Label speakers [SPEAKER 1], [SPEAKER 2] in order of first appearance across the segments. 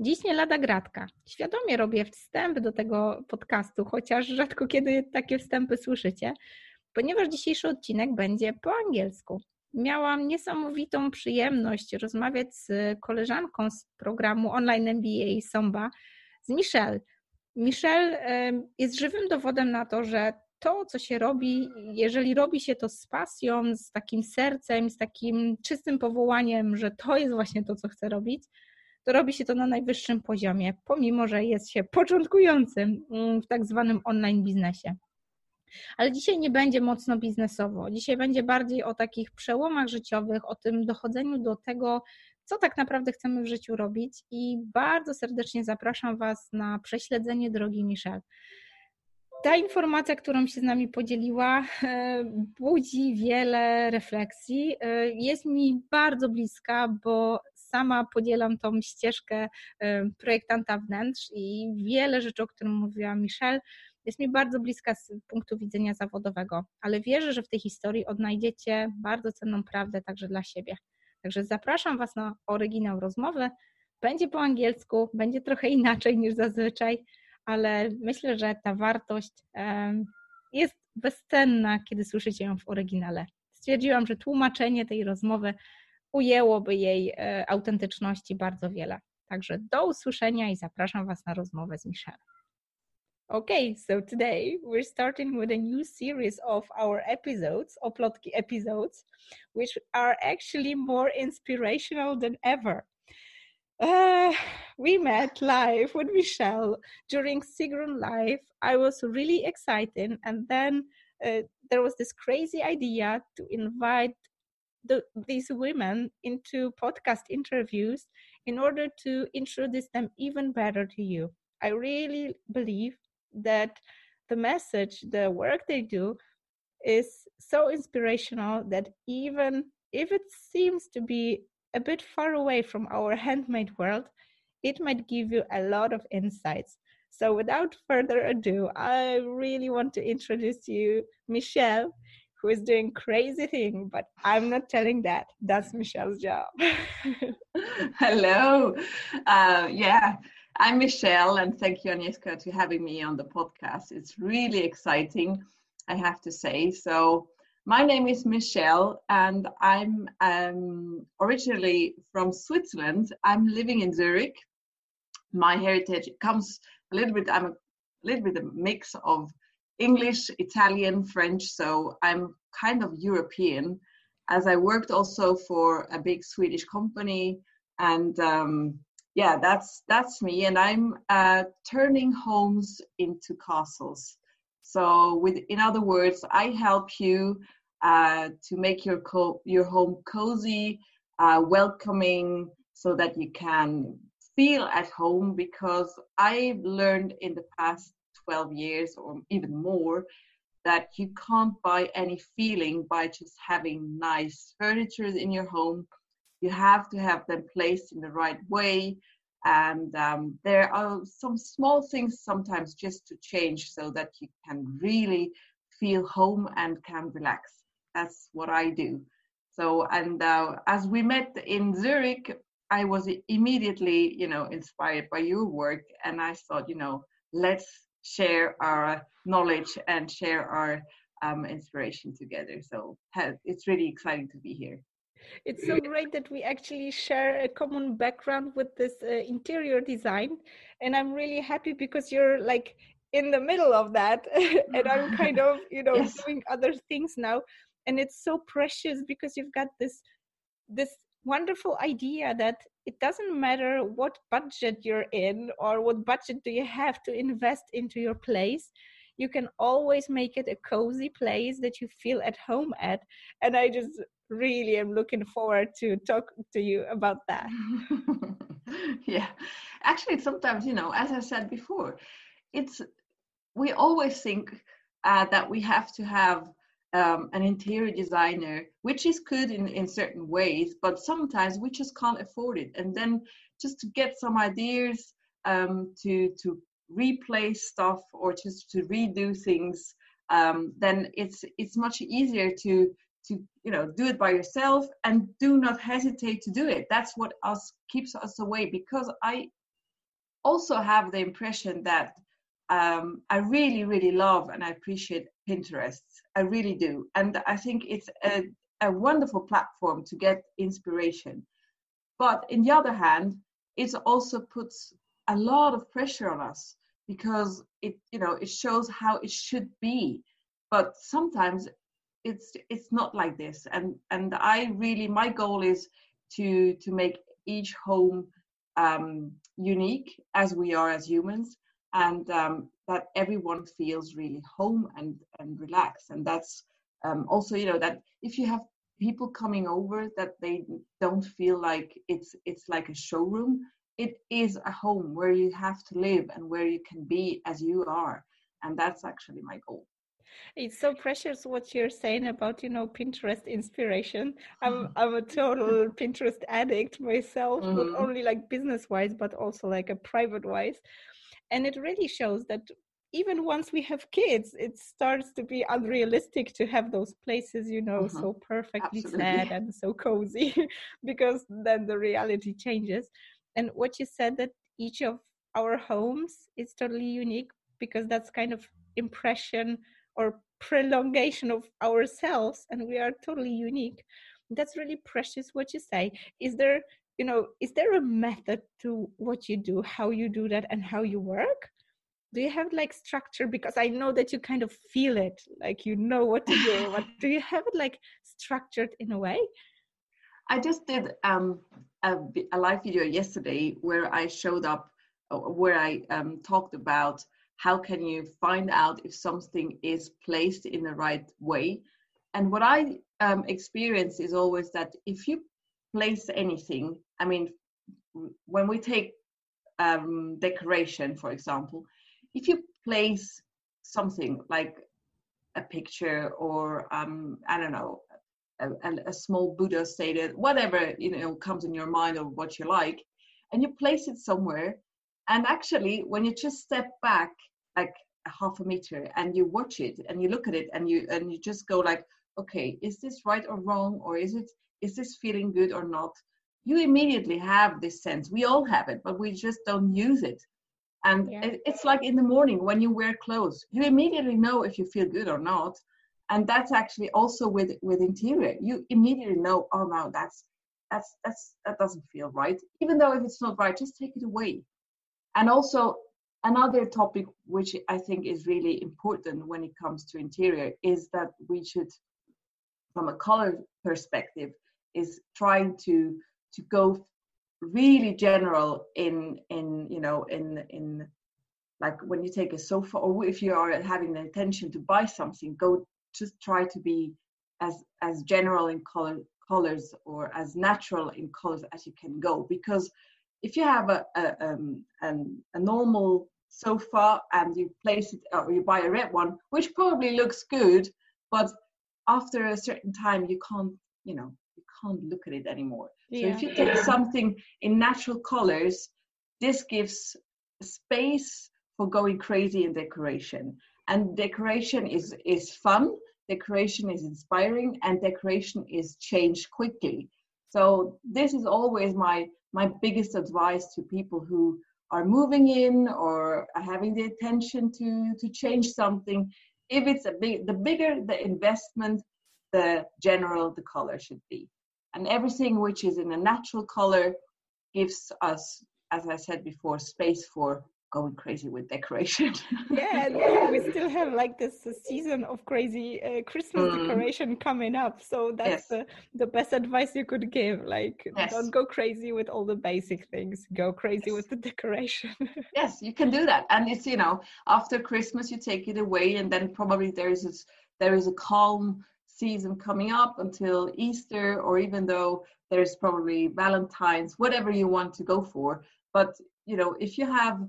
[SPEAKER 1] Dziś nie lada gratka. Świadomie robię wstęp do tego podcastu, chociaż rzadko kiedy takie wstępy słyszycie, ponieważ dzisiejszy odcinek będzie po angielsku. Miałam niesamowitą przyjemność rozmawiać z koleżanką z programu online MBA Somba, z Michelle. Michelle jest żywym dowodem na to, że to, co się robi, jeżeli robi się to z pasją, z takim sercem, z takim czystym powołaniem, że to jest właśnie to, co chcę robić, to robi się to na najwyższym poziomie, pomimo że jest się początkującym mm, w tak zwanym online biznesie. Ale dzisiaj nie będzie mocno biznesowo. Dzisiaj będzie bardziej o takich przełomach życiowych, o tym dochodzeniu do tego, co tak naprawdę chcemy w życiu robić. I bardzo serdecznie zapraszam Was na prześledzenie drogi Michelle. Ta informacja, którą się z nami podzieliła, budzi wiele refleksji. E, jest mi bardzo bliska, bo sama podzielam tą ścieżkę e, projektanta wnętrz i wiele rzeczy, o których mówiła Michelle, jest mi bardzo bliska z punktu widzenia zawodowego, ale wierzę, że w tej historii odnajdziecie bardzo cenną prawdę także dla siebie. Także zapraszam Was na oryginał rozmowy. Będzie po angielsku, będzie trochę inaczej niż zazwyczaj, ale myślę, że ta wartość jest bezcenna, kiedy słyszycie ją w oryginale. Stwierdziłam, że tłumaczenie tej rozmowy ujęłoby jej e, autentyczności bardzo wiele. Także do usłyszenia i zapraszam Was na rozmowę z Michelle. Okay, so today we're starting with a new series of our episodes, Oplotki episodes, which are actually more inspirational than ever. Uh, we met live with Michelle during Sigrun Live. I was really excited, and then uh, there was this crazy idea to invite the, these women into podcast interviews in order to introduce them even better to you. I really believe that the message, the work they do, is so inspirational that even if it seems to be a bit far away from our handmade world, it might give you a lot of insights. So, without further ado, I really want to introduce you Michelle, who is doing crazy thing, but I'm not telling that. That's Michelle's job.
[SPEAKER 2] Hello. Uh, yeah, I'm Michelle, and thank you, Agnieszka, to having me on the podcast. It's really exciting, I have to say. So, my name is Michelle, and I'm um, originally from Switzerland. I'm living in Zurich. My heritage comes a little bit. I'm a little bit a mix of English, Italian, French, so I'm kind of European, as I worked also for a big Swedish company, and um, yeah, that's that's me, and I'm uh, turning homes into castles. So, with in other words, I help you uh, to make your co- your home cozy, uh, welcoming, so that you can feel at home. Because I've learned in the past 12 years or even more that you can't buy any feeling by just having nice furniture in your home. You have to have them placed in the right way. And um, there are some small things sometimes just to change so that you can really feel home and can relax. That's what I do. So, and uh, as we met in Zurich, I was immediately, you know, inspired by your work, and I thought, you know, let's share our knowledge and share our um, inspiration together. So it's really exciting to be here.
[SPEAKER 1] It's so great that we actually share a common background with this uh, interior design. And I'm really happy because you're like in the middle of that. and I'm kind of, you know, yes. doing other things now. And it's so precious because you've got this this wonderful idea that it doesn't matter what budget you're in or what budget do you have to invest into your place you can always make it a cozy place that you feel at home at. And i just really am looking forward to talk to you about that.
[SPEAKER 2] Yeah. Actually sometimes you know as i said before it's we always think uh, that we have to have um, an interior designer, which is good in, in certain ways, but sometimes we just can't afford it. And then just to get some ideas um, to to replace stuff or just to redo things, um, then it's it's much easier to to you know do it by yourself and do not hesitate to do it. That's what us keeps us away because I also have the impression that um, I really, really love and I appreciate Pinterest. I really do. And I think it's a, a wonderful platform to get inspiration. But in the other hand, it also puts a lot of pressure on us because it, you know, it shows how it should be. But sometimes it's it's not like this. And and I really my goal is to to make each home um, unique as we are as humans and um, that everyone feels really home and and relaxed. And that's um, also you know that if you have people coming over that they don't feel like it's it's like a showroom it is a home where you have to live and where you can be as you are. And that's actually my goal.
[SPEAKER 1] It's so precious what you're saying about you know pinterest inspiration. I'm i'm a total pinterest addict myself mm-hmm. not only like business wise but also like a private wise and it really shows that even once we have kids it starts to be unrealistic to have those places you know mm-hmm. so perfectly Absolutely. set and so cozy because then the reality changes and what you said that each of our homes is totally unique because that's kind of impression or prolongation of ourselves and we are totally unique that's really precious what you say is there you know is there a method to what you do how you do that and how you work? Do you have like structure? Because i know that you kind of feel it like you know what to do what do you have it like structured in a way?
[SPEAKER 2] I just did um, a, a, live video yesterday where i showed up uh, where i um, talked about how can you find out if something is placed in the right way. And what i um, experience is always that if you place anything. I mean when we take um, decoration for example if you place something like a picture or um, I don't know a, a, small Buddha stated whatever you know comes in your mind or what you like, and you place it somewhere, and actually when you just step back like a half a meter and you watch it and you look at it and you and you just go like okay is this right or wrong or is it is this feeling good or not? You immediately have this sense. We all have it but we just don't use it. And yeah. it's like in the morning when you wear clothes you immediately know if you feel good or not. And that's actually also with with interior. You immediately know oh no that's that's that's that doesn't feel right. Even though if it's not right just take it away. And also another topic which i think is really important when it comes to interior is that we should from a color perspective is trying to to go really general in in you know in in like when you take a sofa or if you are having the intention to buy something go just try to be as as general in color colors or as natural in colors as you can go. Because if you have a a, um, an, a normal sofa and you place it or you buy a red one which probably looks good but after a certain time you can't you know can't look at it anymore yeah. So if you take something in natural colors, this gives space for going crazy in decoration. And decoration is, is fun, decoration is inspiring, and decoration is changed quickly. So this is always my my biggest advice to people who are moving in or are having the intention to to change something. If it's a big, the bigger the investment, the general the color should be and everything which is in a natural color gives us as i said before space for going crazy with decoration
[SPEAKER 1] yeah and we still have like this season of crazy uh, christmas mm. decoration coming up so that's yes. the, the best advice you could give like yes. don't go crazy with all the basic things go crazy yes. with the decoration
[SPEAKER 2] yes you can do that and it's you know after christmas you take it away and then probably there is this, there is a calm season coming up until Easter, or even though there's probably Valentine's, whatever you want to go for. But you know, if you have,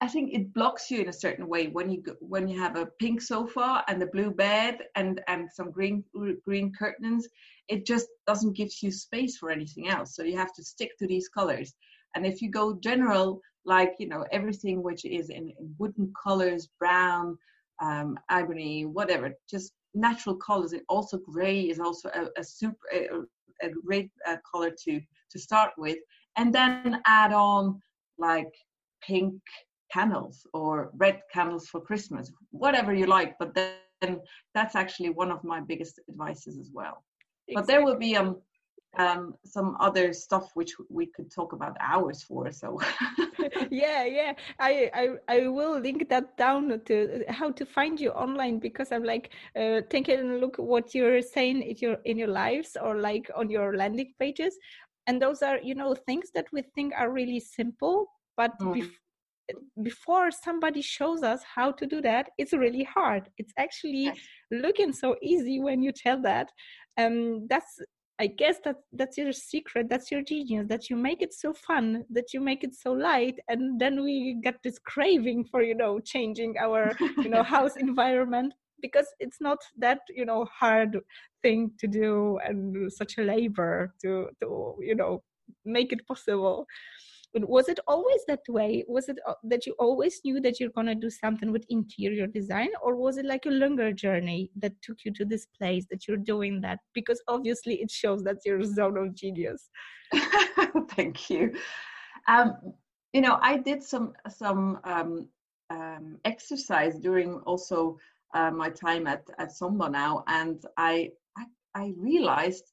[SPEAKER 2] I think it blocks you in a certain way when you when you have a pink sofa and a blue bed and and some green green curtains. It just doesn't give you space for anything else. So you have to stick to these colors. And if you go general, like you know everything which is in, in wooden colors, brown, um, mahogany, whatever, just natural colors. And also gray is also a, a super a, a great uh, color to to start with, and then add on like pink candles or red candles for Christmas, whatever you like. But then that's actually one of my biggest advices as well. Exactly. But there will be um, um, some other stuff which we could talk about hours for. So
[SPEAKER 1] yeah, yeah, I, I I will link that down to how to find you online because I'm like uh, taking a look what you're saying in your in your lives or like on your landing pages, and those are you know things that we think are really simple, but mm. bef- before somebody shows us how to do that it's really hard it's actually yes. looking so easy when you tell that um that's i guess that that's your secret that's your genius that you make it so fun that you make it so light and then we get this craving for you know changing our you know house environment because it's not that you know hard thing to do and such a labor to to you know make it possible was it always that way? Was it uh, that you always knew that you're going to do something with interior design or was it like a longer journey that took you to this place that you're doing that? Because obviously it shows that you're a zone of genius.
[SPEAKER 2] Thank you. Um, you know i did some some um, um, exercise during also uh, my time at at Somba now and I, I i realized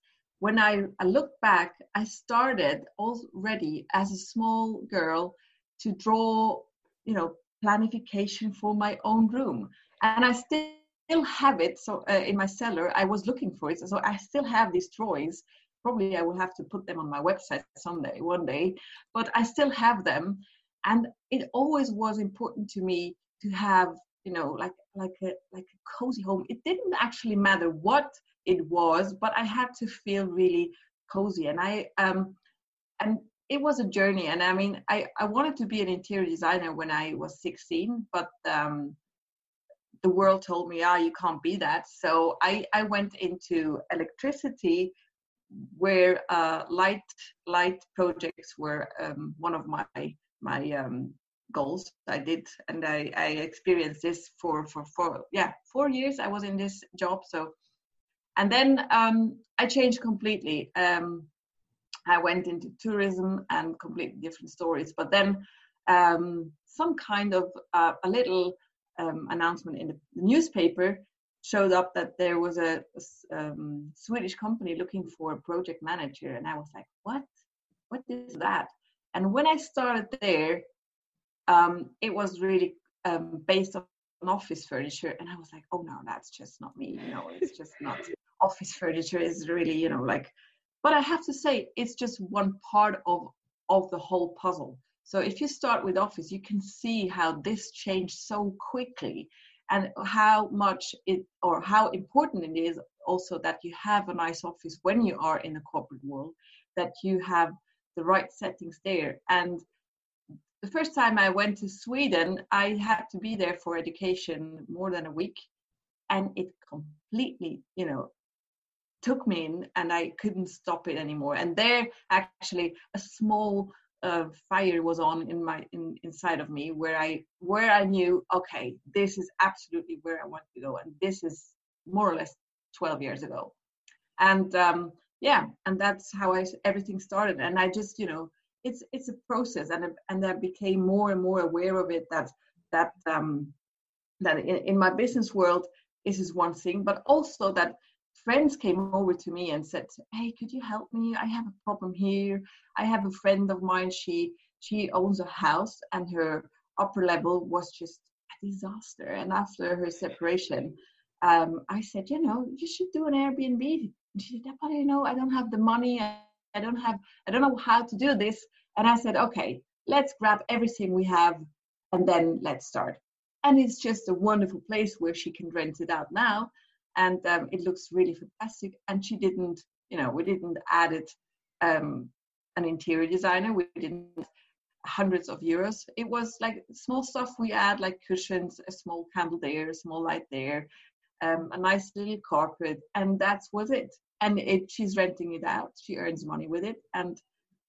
[SPEAKER 2] when I, I look back, I started already as a small girl to draw, you know, planification for my own room, and I still have it. So uh, in my cellar, I was looking for it. So I still have these drawings. Probably I will have to put them on my website someday, one day. But I still have them, and it always was important to me to have, you know, like like a like a cozy home. It didn't actually matter what it was, but I had to feel really cozy. And I um and it was a journey. And I mean, I I wanted to be an interior designer when I was 16, but um the world told me, ah, you can't be that. So I I went into electricity where uh, light light projects were um, one of my my um, goals I did, and I, I experienced this for for four yeah four years. I was in this job, so and then um, I changed completely. Um, I went into tourism and completely different stories. But then um, some kind of uh, a little um, announcement in the newspaper showed up that there was a, a um, Swedish company looking for a project manager, and I was like, "What? What is that?" And when I started there, um, it was really based on office furniture and i was like oh no that's just not me you know it's just not office furniture is really you know like but i have to say it's just one part of of the whole puzzle. So if you start with office you can see how this changed so quickly and how much it or how important it is also that you have a nice office when you are in the corporate world that you have the right settings there. And the first time I went to Sweden, I had to be there for education more than a week, and it completely, you know, took me in, and I couldn't stop it anymore. And there, actually, a small uh, fire was on in my in, inside of me, where I where I knew, okay, this is absolutely where I want to go, and this is more or less 12 years ago, and um, yeah, and that's how I everything started. And I just, you know it's it's a process and and I became more and more aware of it that that um that in, in my business world this is one thing but also that friends came over to me and said hey could you help me i have a problem here i have a friend of mine she she owns a house and her upper level was just a disaster and after her separation um, i said you know you should do an airbnb she said but you know i don't have the money I don't have, I don't know how to do this. And I said, okay, let's grab everything we have and then let's start. And it's just a wonderful place where she can rent it out now. And um, it looks really fantastic. And she didn't, you know, we didn't add it um, an interior designer. We didn't hundreds of euros. It was like small stuff we add, like cushions, a small candle there, a small light there, um, a nice little carpet, and that was it and it, she's renting it out. She earns money with it, and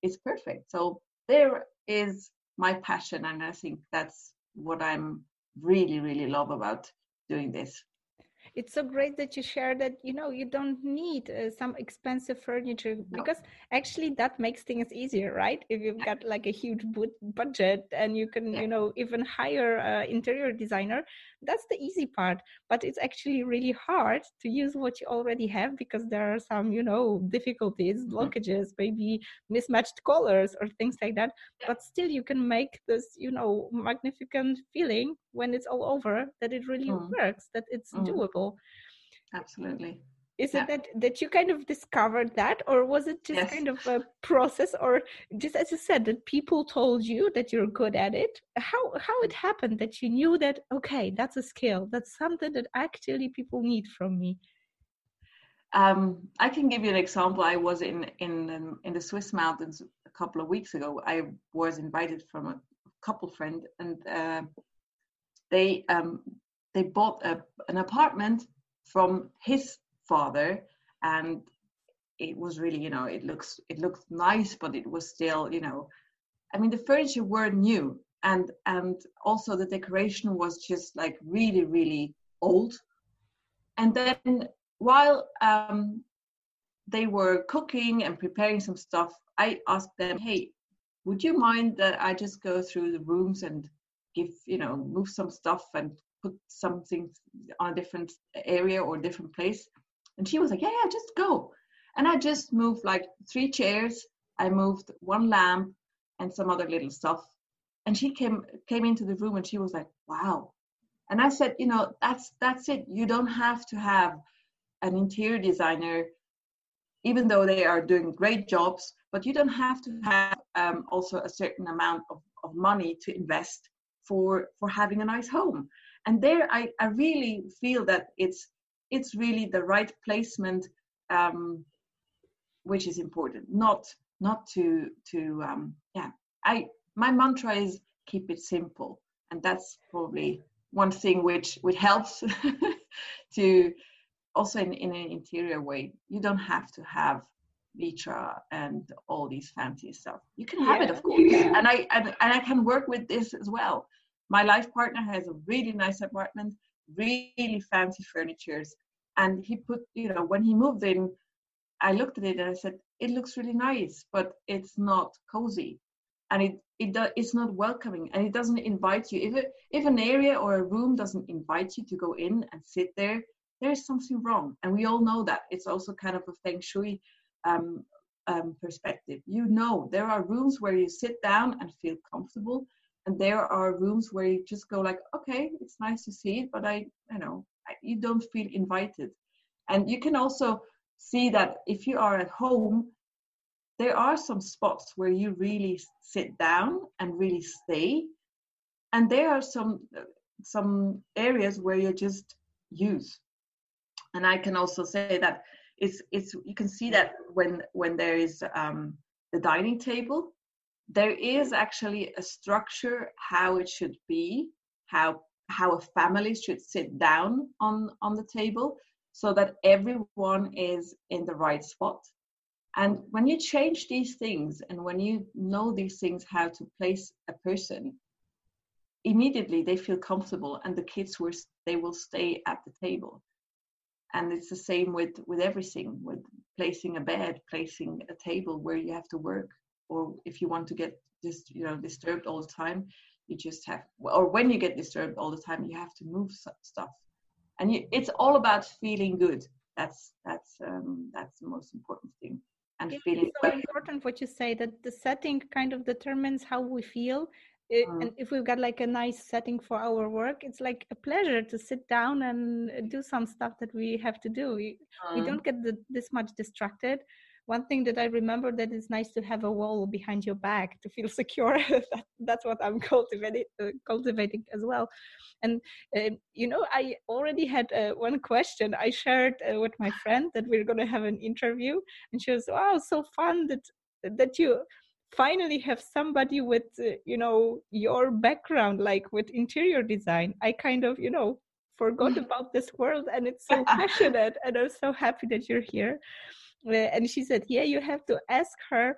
[SPEAKER 2] it's perfect. So there is my passion, and I think that's what I'm really, really love about doing this.
[SPEAKER 1] It's so great that you share that you know you don't need uh, some expensive furniture no. because actually that makes things easier right if you've got like a huge budget and you can yeah. you know even hire an interior designer that's the easy part but it's actually really hard to use what you already have because there are some you know difficulties mm-hmm. blockages maybe mismatched colors or things like that but still you can make this you know magnificent feeling when it's all over that it really mm. works that it's mm. doable
[SPEAKER 2] absolutely
[SPEAKER 1] is yeah. it that that you kind of discovered that or was it just yes. kind of a process or just as you said that people told you that you're good at it how how it happened that you knew that okay that's a skill that's something that actually people need from me
[SPEAKER 2] um, I can give you an example. I was in in in the Swiss mountains a couple of weeks ago. I was invited from a couple friend, and uh, they um, they bought a, an apartment from his father and it was really you know it looks it looked nice but it was still you know i mean the furniture were new and and also the decoration was just like really really old. And then while um, they were cooking and preparing some stuff i asked them hey would you mind that i just go through the rooms and give you know move some stuff and put something on a different area or different place and she was like, yeah, yeah, just go. And I just moved like three chairs. I moved one lamp and some other little stuff. And she came came into the room and she was like, wow. And I said, you know, that's that's it. You don't have to have an interior designer, even though they are doing great jobs, but you don't have to have um, also a certain amount of, of money to invest for for having a nice home. And there I, I really feel that it's it's really the right placement um, which is important. Not not to to um, yeah. I my mantra is keep it simple and that's probably one thing which which helps to also in, in an interior way. You don't have to have vitra and all these fancy stuff. You can have yeah. it of course. And i and, and i can work with this as well. My life partner has a really nice apartment really fancy furnitures and he put you know when he moved in i looked at it and i said it looks really nice but it's not cozy. And it it do, it's not welcoming and it doesn't invite you. If it, if an area or a room doesn't invite you to go in and sit there there is something wrong. And we all know that. It's also kind of a feng shui um, um, perspective. You know there are rooms where you sit down and feel comfortable and there are rooms where you just go like okay it's nice to see it but i you know you don't feel invited. And you can also see that if you are at home there are some spots where you really sit down and really stay. And there are some some areas where you just use. And i can also say that it's it's you can see that when when there is um, the dining table there is actually a structure how it should be how how a family should sit down on on the table so that everyone is in the right spot. And when you change these things and when you know these things how to place a person immediately they feel comfortable and the kids will they will stay at the table. And it's the same with with everything with placing a bed placing a table where you have to work or if you want to get just you know disturbed all the time you just have or when you get disturbed all the time you have to move stuff. And you, it's all about feeling good. That's that's um, that's the most important thing.
[SPEAKER 1] And feeling so important what you say that the setting kind of determines how we feel. It, mm. and if we've got like a nice setting for our work it's like a pleasure to sit down and do some stuff that we have to do. We, mm. we don't get the, this much distracted one thing that I remember that it's nice to have a wall behind your back to feel secure. that, that's what I'm cultivating, uh, cultivating as well. And uh, you know, I already had uh, one question I shared uh, with my friend that we are going to have an interview, and she was, "Wow, so fun that that you." finally have somebody with uh, you know your background like with interior design i kind of you know forgot about this world and it's so passionate and i'm so happy that you're here and she said yeah you have to ask her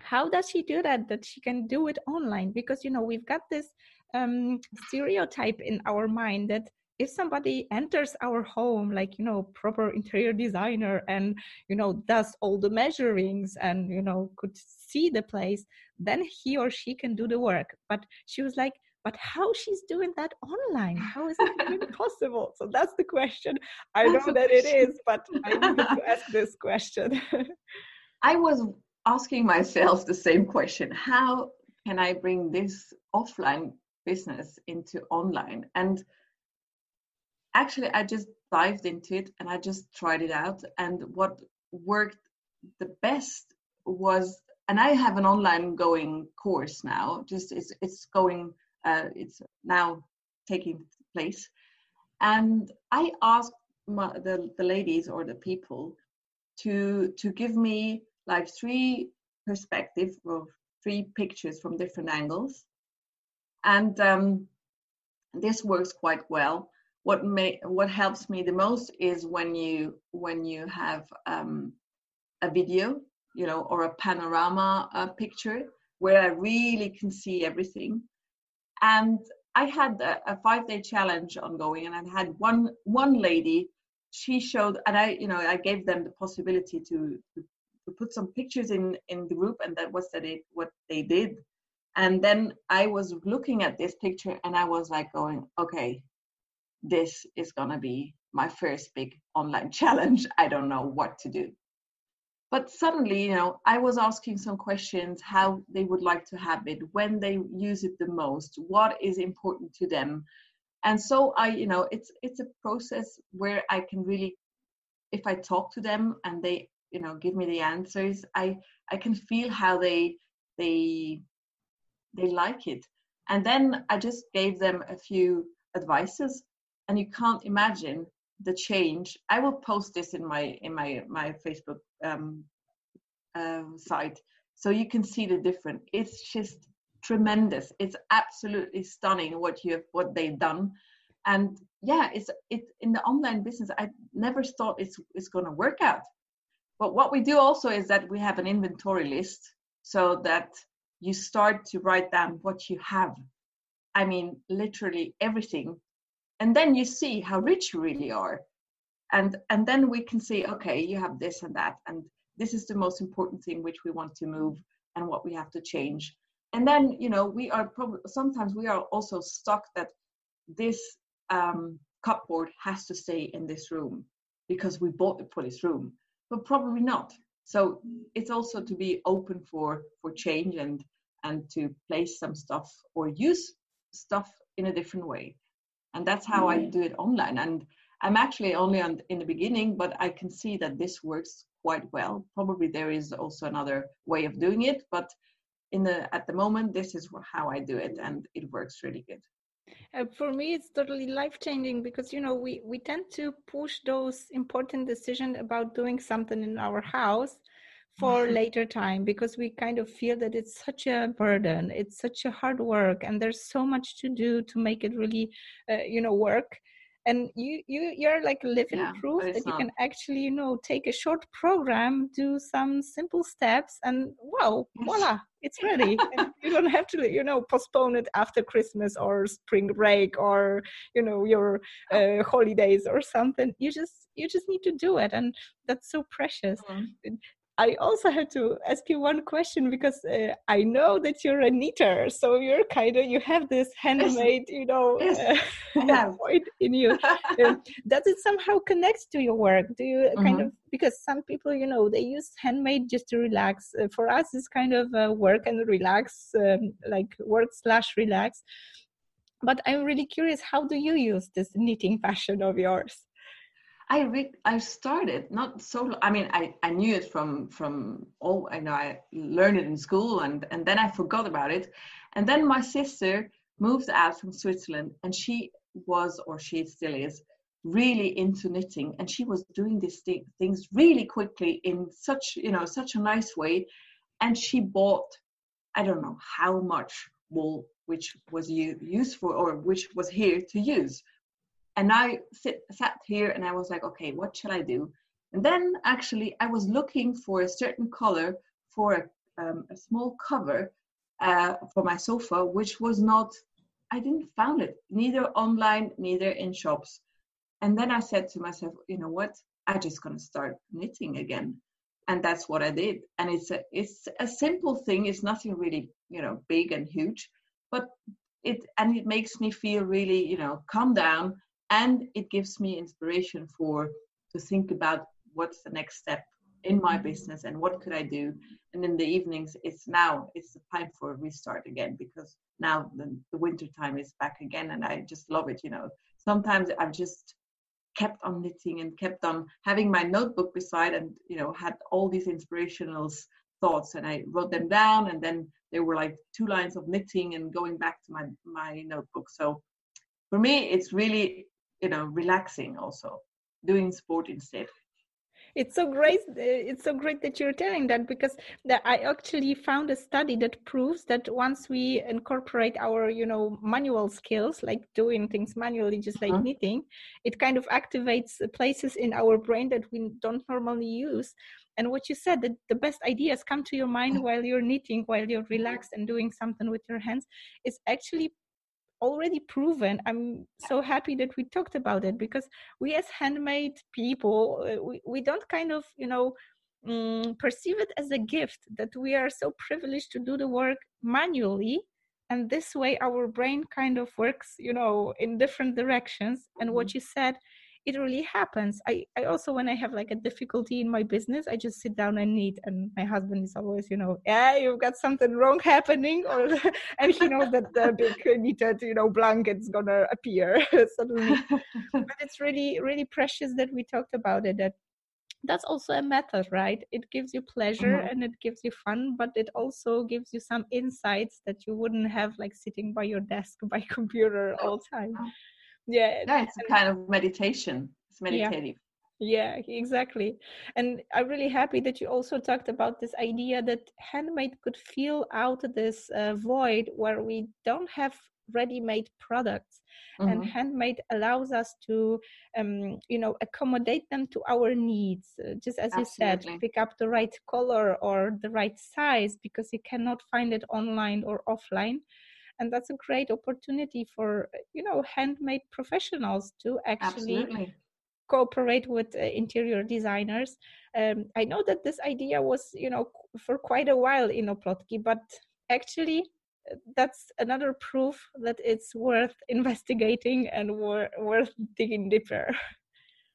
[SPEAKER 1] how does she do that that she can do it online? Because you know we've got this um, stereotype in our mind that if somebody enters our home like you know proper interior designer and you know does all the measurings and you know could see the place then he or she can do the work. But she was like but how she's doing that online how is it even possible? So that's the question. I know that it is but i need to ask this question.
[SPEAKER 2] I was asking myself the same question how can i bring this offline business into online? And actually i just dived into it and i just tried it out and what worked the best was and i have an online going course now just it's it's going uh, it's now taking place. And i asked my, the, the ladies or the people to to give me like three perspectives or three pictures from different angles. And um, this works quite well. What may what helps me the most is when you when you have um, a video you know or a panorama uh, picture where i really can see everything and i had a, a five day challenge ongoing and i had one one lady she showed and i you know i gave them the possibility to to, to put some pictures in in the group and that was that it what they did. And then i was looking at this picture and i was like going okay this is to be my first big online challenge. I don't know what to do but suddenly you know i was asking some questions how they would like to have it when they use it the most what is important to them. And so i you know it's it's a process where i can really if i talk to them and they you know give me the answers i i can feel how they they they like it. And then i just gave them a few advices and you can't imagine the change. I will post this in my in my my facebook um, uh, site so you can see the difference. It's just tremendous. It's absolutely stunning what you have what they've done. And yeah it's it in the online business i never thought it's it's going to work out. But what we do also is that we have an inventory list so that you start to write down what you have. I mean literally everything and then you see how rich you really are. And and then we can say okay you have this and that and this is the most important thing which we want to move and what we have to change. And then you know we are probably sometimes we are also stuck that this um, cupboard has to stay in this room because we bought it for this room but probably not. So it's also to be open for for change and and to place some stuff or use stuff in a different way and that's how i do it online. And i'm actually only on in the beginning but i can see that this works quite well. Probably there is also another way of doing it but in the at the moment this is how i do it and it works really good.
[SPEAKER 1] Uh, for me it's totally life changing because you know we we tend to push those important decisions about doing something in our house for later time because we kind of feel that it's such a burden it's such a hard work and there's so much to do to make it really uh, you know work. And you you you're like living yeah, proof that you can actually you know take a short program do some simple steps and wow voila it's ready. And you don't have to you know postpone it after christmas or spring break or you know your uh, holidays or something. You just you just need to do it and that's so precious. Mm-hmm. I also have to ask you one question because uh, I know that you're a knitter, so you're kind of you have this handmade, you know,
[SPEAKER 2] yes, uh,
[SPEAKER 1] point in you. uh, does it somehow connect to your work? Do you mm-hmm. kind of because some people, you know, they use handmade just to relax. Uh, for us, it's kind of work and relax, um, like work slash relax. But I'm really curious, how do you use this knitting passion of yours?
[SPEAKER 2] I re- I started not so. I mean, I, I knew it from from all. I know I learned it in school, and and then I forgot about it, and then my sister moved out from Switzerland, and she was or she still is really into knitting, and she was doing these th- things really quickly in such you know such a nice way, and she bought I don't know how much wool which was useful or which was here to use and I sit, sat here and I was like, okay, what shall I do? And then actually, I was looking for a certain color for a, um, a small cover uh, for my sofa, which was not I didn't found it neither online, neither in shops. And then I said to myself, you know what? I'm just gonna start knitting again. And that's what I did. And it's a it's a simple thing. It's nothing really, you know, big and huge, but it and it makes me feel really, you know, calm down and it gives me inspiration for to think about what's the next step in my mm-hmm. business and what could I do. And in the evenings, it's now it's the time for a restart again because now the, the winter time is back again and I just love it. You know, sometimes I've just kept on knitting and kept on having my notebook beside and you know had all these inspirational thoughts and I wrote them down and then there were like two lines of knitting and going back to my my notebook. So for me, it's really you know relaxing also doing sport instead
[SPEAKER 1] it's so great it's so great that you're telling that because that i actually found a study that proves that once we incorporate our you know manual skills like doing things manually just like mm-hmm. knitting it kind of activates places in our brain that we don't normally use and what you said that the best ideas come to your mind mm. while you're knitting while you're relaxed and doing something with your hands is actually already proven i'm so happy that we talked about it because we as handmade people uh, we, we don't kind of you know um, perceive it as a gift that we are so privileged to do the work manually and this way our brain kind of works you know in different directions and what mm-hmm. you said it really happens. I i also when i have like a difficulty in my business i just sit down and knit and my husband is always you know yeah you've got something wrong happening or and he knows that the big knitted you know blanket's gonna appear suddenly. But it's really really precious that we talked about it that that's also a method right? It gives you pleasure mm-hmm. and it gives you fun but it also gives you some insights that you wouldn't have like sitting by your desk by computer all time yeah
[SPEAKER 2] yeah it's a kind of meditation it's meditative
[SPEAKER 1] yeah. yeah exactly and i'm really happy that you also talked about this idea that handmade could fill out this uh, void where we don't have ready-made products mm-hmm. and handmade allows us to um, you know accommodate them to our needs uh, just as Absolutely. you said pick up the right color or the right size because you cannot find it online or offline and that's a great opportunity for you know handmade professionals to actually Absolutely. cooperate with uh, interior designers um, i know that this idea was you know for quite a while in oplotki but actually uh, that's another proof that it's worth investigating and wor- worth digging deeper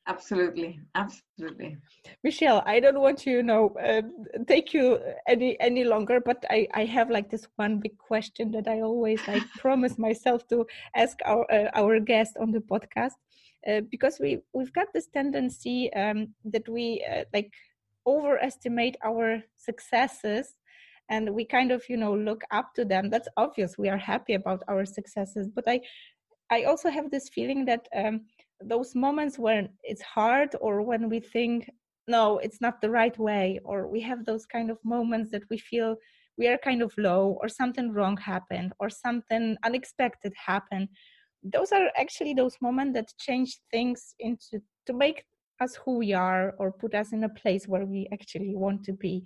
[SPEAKER 2] absolutely absolutely.
[SPEAKER 1] Michelle i don't want to you know uh, take you any any longer but i i have like this one big question that i always like promise myself to ask our uh, our guest on the podcast uh, because we we've got this tendency um, that we uh, like overestimate our successes and we kind of you know look up to them. That's obvious. We are happy about our successes but i i also have this feeling that um, those moments when it's hard or when we think no it's not the right way or we have those kind of moments that we feel we are kind of low or something wrong happened or something unexpected happened. Those are actually those moments that change things into to make us who we are or put us in a place where we actually want to be.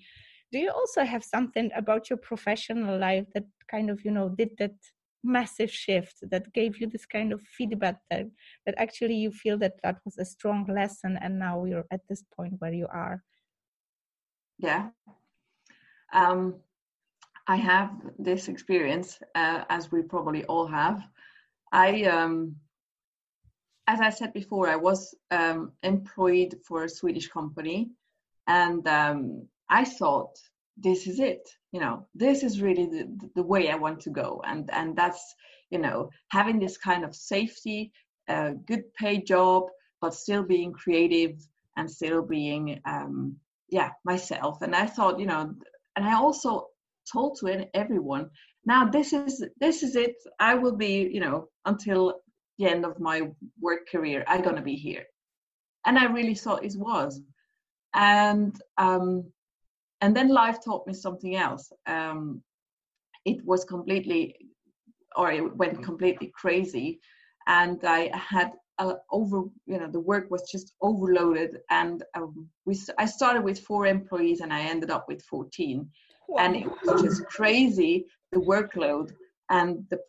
[SPEAKER 1] Do you also have something about your professional life that kind of you know did that massive shift that gave you this kind of feedback that, that actually you feel that that was a strong lesson and now you're at this point where you are?
[SPEAKER 2] Yeah. Um, i have this experience uh, as we probably all have. I um, as i said before i was um, employed for a swedish company and um, i thought this is it you know this is really the, the way i want to go. And and that's you know having this kind of safety uh, good paid job but still being creative and still being um yeah myself. And i thought you know and i also told to everyone now this is this is it. I will be you know until the end of my work career. I'm going to be here. And i really thought it was. And um and then life taught me something else um, it was completely or it went completely crazy and i had uh, over you know the work was just overloaded and um, we i started with four employees and i ended up with 14 wow. and it was just crazy the workload and the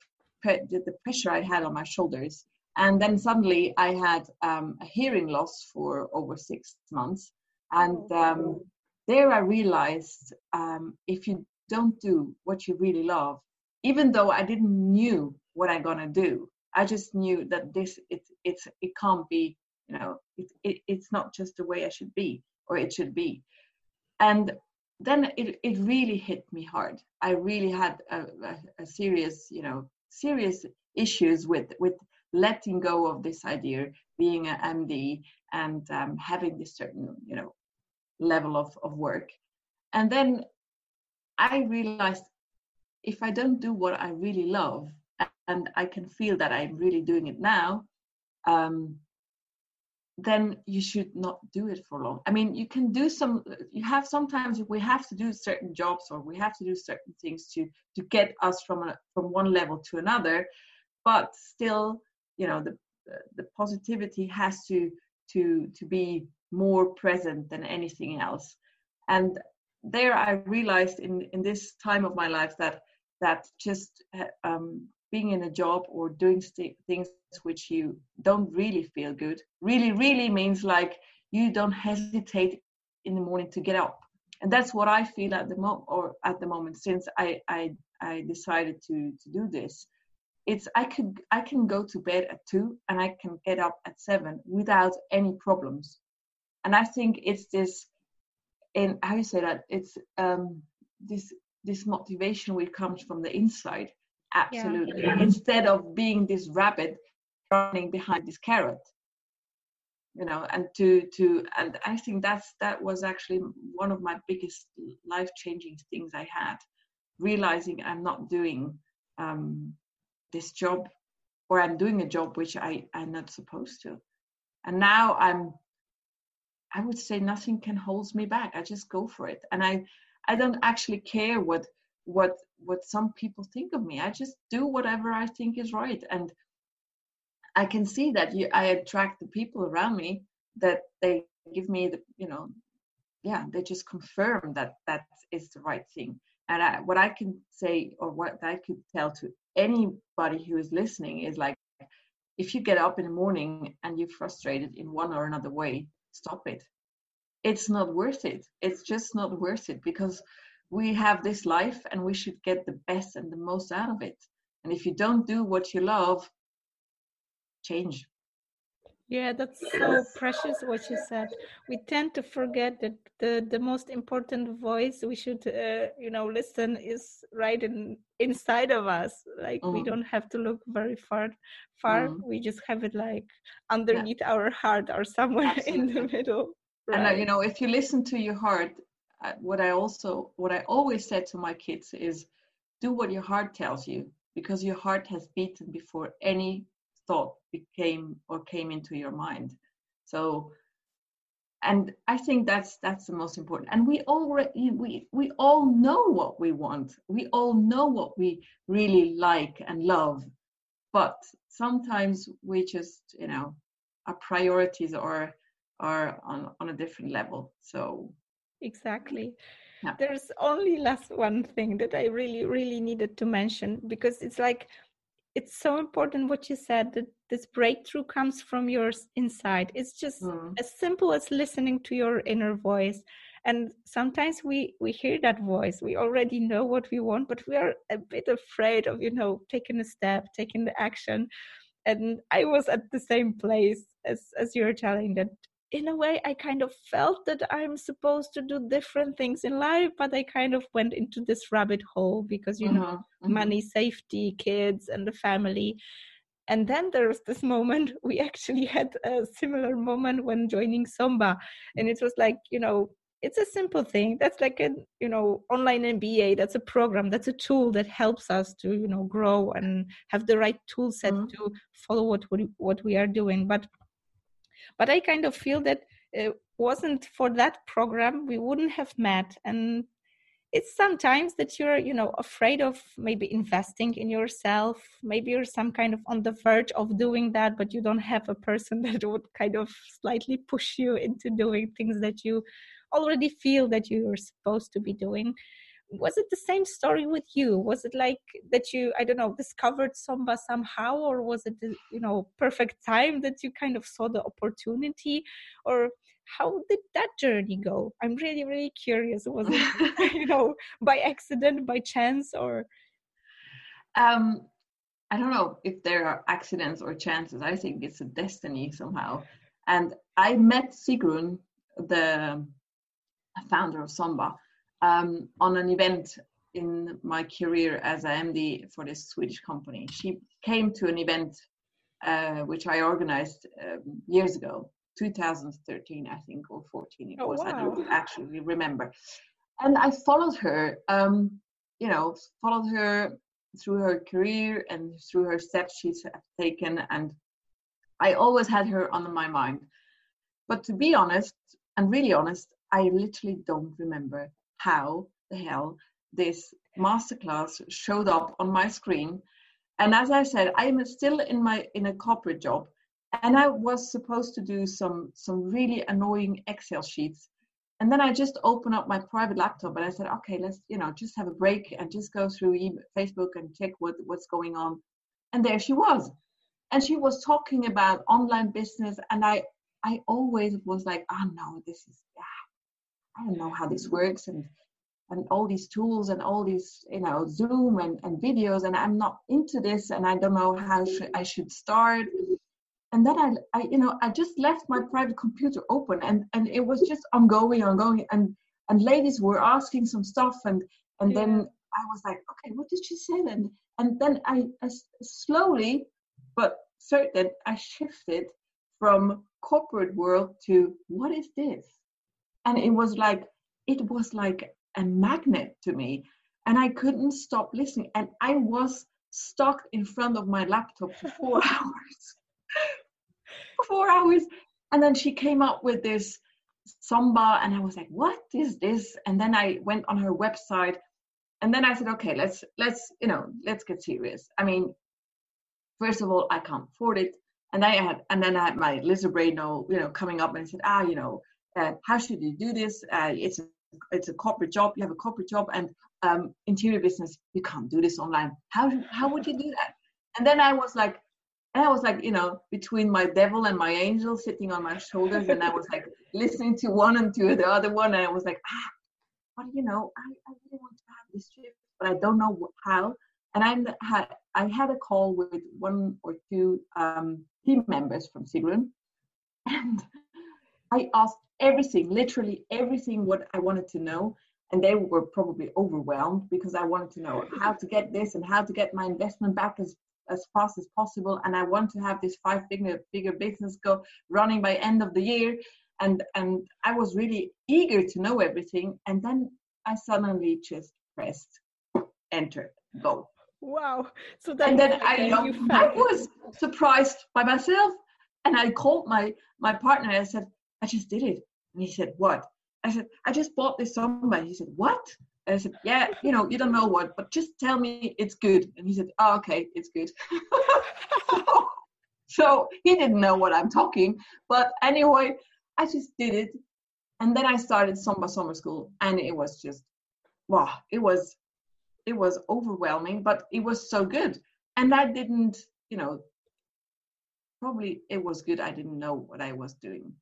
[SPEAKER 2] the pressure I had on my shoulders. And then suddenly I had um, a hearing loss for over six months. And um, there I realized um, if you don't do what you really love, even though I didn't knew what I'm gonna do, I just knew that this it it's it can't be you know it, it it's not just the way I should be or it should be, and then it it really hit me hard. I really had a, a, a serious you know serious issues with with letting go of this idea, being an MD and um, having this certain you know level of of work, and then I realized if I don't do what I really love, and I can feel that I'm really doing it now, um, then you should not do it for long. I mean, you can do some. You have sometimes we have to do certain jobs or we have to do certain things to to get us from a, from one level to another, but still, you know, the the positivity has to to to be more present than anything else. And there, I realized in in this time of my life that that just um, being in a job or doing st- things which you don't really feel good really really means like you don't hesitate in the morning to get up. And that's what i feel at the moment or at the moment since i i i decided to to do this. It's i could i can go to bed at two and i can get up at seven without any problems and i think it's this in how you say that? It's um this this motivation which comes from the inside. Absolutely. Yeah. instead of being this rabbit running behind this carrot. You know and to to and i think that's that was actually one of my biggest life changing things i had. Realizing i'm not doing um, this job or i'm doing a job which i i'm not supposed to. And now i'm i would say nothing can hold me back. I just go for it. And i i don't actually care what what what some people think of me. I just do whatever i think is right. And i can see that you, i attract the people around me that they give me the you know yeah they just confirm that that is the right thing. And I, what i can say or what i could tell to anybody who is listening is like if you get up in the morning and you're frustrated in one or another way stop it it's not worth it it's just not worth it because we have this life and we should get the best and the most out of it. And if you don't do what you love, change.
[SPEAKER 1] Yeah, that's so precious what you said. We tend to forget that the, the most important voice we should, uh, you know, listen is right in inside of us. Like mm. we don't have to look very far, far. Mm. We just have it like underneath yeah. our heart or somewhere Absolutely. in the middle.
[SPEAKER 2] Right? And uh, you know, if you listen to your heart, what I also what I always said to my kids is do what your heart tells you because your heart has beaten before any thought became or came into your mind. So and I think that's that's the most important. And we already we we all know what we want. We all know what we really like and love. But sometimes we just, you know, our priorities are are on, on a different level. So
[SPEAKER 1] exactly yeah. there's only last one thing that i really really needed to mention because it's like it's so important what you said that this breakthrough comes from your inside it's just mm. as simple as listening to your inner voice. And sometimes we we hear that voice we already know what we want but we are a bit afraid of you know taking a step taking the action. And i was at the same place as as you're telling that in a way i kind of felt that i'm supposed to do different things in life but i kind of went into this rabbit hole because you mm-hmm, know mm-hmm. money safety kids and the family. And then there was this moment we actually had a similar moment when joining SUMBA and it was like you know it's a simple thing. That's like a you know online mba that's a program. That's a tool that helps us to you know grow and have the right tool set mm-hmm. to follow what we, what we are doing. But but I kind of feel that it wasn't for that program, we wouldn't have met. And it's sometimes that you're, you know, afraid of maybe investing in yourself. Maybe you're some kind of on the verge of doing that, but you don't have a person that would kind of slightly push you into doing things that you already feel that you're supposed to be doing was it the same story with you? Was it like that you i don't know discovered SUMBA somehow or was it the you know perfect time that you kind of saw the opportunity? Or how did that journey go? I'm really really curious. Was it you know by accident by chance or?
[SPEAKER 2] Um i don't know if there are accidents or chances. I think it's a destiny somehow. And i met sigrun the founder of SUMBA um, on an event in my career as a MD for this Swedish company. She came to an event uh, which I organized um, years ago, 2013, I think, or 14 it oh, was. Wow. I don't actually remember. And I followed her, um, you know, followed her through her career and through her steps she's taken. And I always had her on my mind. But to be honest, and really honest, I literally don't remember how the hell this masterclass showed up on my screen. And as I said, I'm still in my in a corporate job, and I was supposed to do some some really annoying Excel sheets. And then I just opened up my private laptop and I said, okay, let's you know just have a break and just go through Facebook and check what what's going on. And there she was, and she was talking about online business, and I I always was like, oh no, this is I don't know how this works and and all these tools and all these you know zoom and, and videos and i'm not into this and i don't know how sh- i should start. And then I, I you know i just left my private computer open and and it was just ongoing ongoing and and ladies were asking some stuff and and yeah. then i was like okay what did she say and and then I, I slowly but certain i shifted from corporate world to what is this and it was like it was like a magnet to me. And i couldn't stop listening. And i was stuck in front of my laptop for four hours. Four hours. And then she came up with this SUMBA and i was like what is this? And then i went on her website. And then i said okay let's let's you know let's get serious. I mean first of all i can't afford it. And i had and then i had my lizard brain you know coming up and I said ah you know uh, how should you do this? Uh, it's a, it's a corporate job. You have a corporate job and um, interior business. You can't do this online. How how would you do that? And then I was like, and I was like, you know, between my devil and my angel sitting on my shoulders, and I was like listening to one and to the other one, and I was like, ah, but you know, I, I really want to have this trip, but I don't know how. And I had I had a call with one or two um, team members from Sigrun, and I asked everything, literally everything what I wanted to know. And they were probably overwhelmed because I wanted to know how to get this and how to get my investment back as, as fast as possible. And I want to have this five figure bigger business go running by end of the year. And and I was really eager to know everything. And then I suddenly just pressed enter, go.
[SPEAKER 1] Wow.
[SPEAKER 2] So that and then I, um, I was surprised by myself. And I called my my partner. And I said, I just did it. And he said, What? I said, I just bought this SUMBA. He said, What? And I said, Yeah, you know, you don't know what, but just tell me it's good. And he said, Oh, okay, it's good. so he didn't know what I'm talking. But anyway, I just did it. And then I started SUMBA Summer School, and it was just, wow, it was, it was overwhelming, but it was so good. And I didn't, you know, probably it was good. I didn't know what I was doing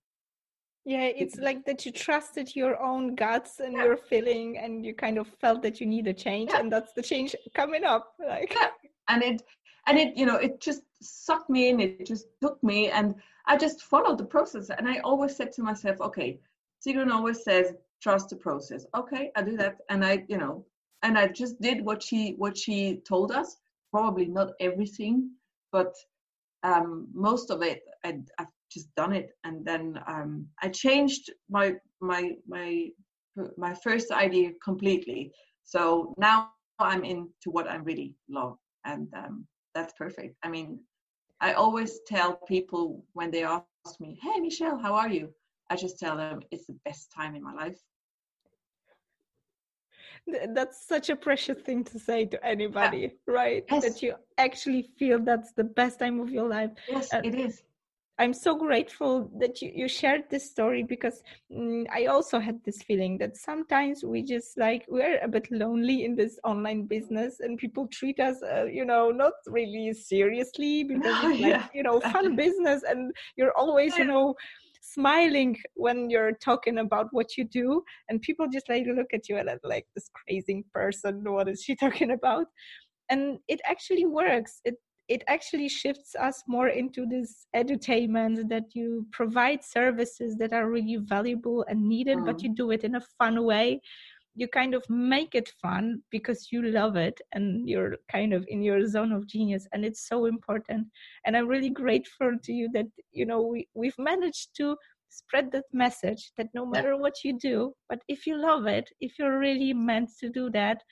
[SPEAKER 1] yeah it's like that you trusted your own guts and yeah. your feeling and you kind of felt that you need a change yeah. and that's the change coming up like
[SPEAKER 2] yeah. and it and it you know it just sucked me in it just took me and i just followed the process and i always said to myself okay Sigrun always says trust the process okay i do that and i you know and i just did what she what she told us probably not everything but um, most of it I, I just done it. And then um, i changed my my my my first idea completely. So now i'm into what i really love. And um, that's perfect. I mean i always tell people when they ask me hey michelle how are you? I just tell them it's the best time in my life.
[SPEAKER 1] That's such a precious thing to say to anybody yeah. right? Yes. that you actually feel that's the best time of your life.
[SPEAKER 2] Yes uh, it is
[SPEAKER 1] I'm so grateful that you, you shared this story because mm, I also had this feeling that sometimes we just like we're a bit lonely in this online business and people treat us, uh, you know, not really seriously because oh, it's like, yeah. you know, fun business and you're always, you know, smiling when you're talking about what you do and people just like look at you and like this crazy person. What is she talking about? And it actually works. It it actually shifts us more into this edutainment that you provide services that are really valuable and needed, mm. but you do it in a fun way. You kind of make it fun because you love it and you're kind of in your zone of genius, and it's so important. And I'm really grateful to you that you know we we've managed to spread that message that no matter what you do, but if you love it, if you're really meant to do that,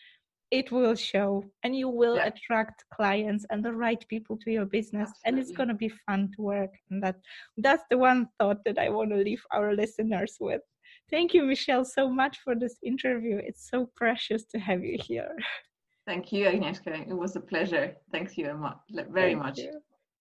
[SPEAKER 1] it will show and you will yeah. attract clients and the right people to your business Absolutely. and it's going to be fun to work and that. That's the one thought that i want to leave our listeners with. Thank you michelle so much for this interview. It's so precious to have you here.
[SPEAKER 2] Thank you agnieszka. It was a pleasure. Thank you very much.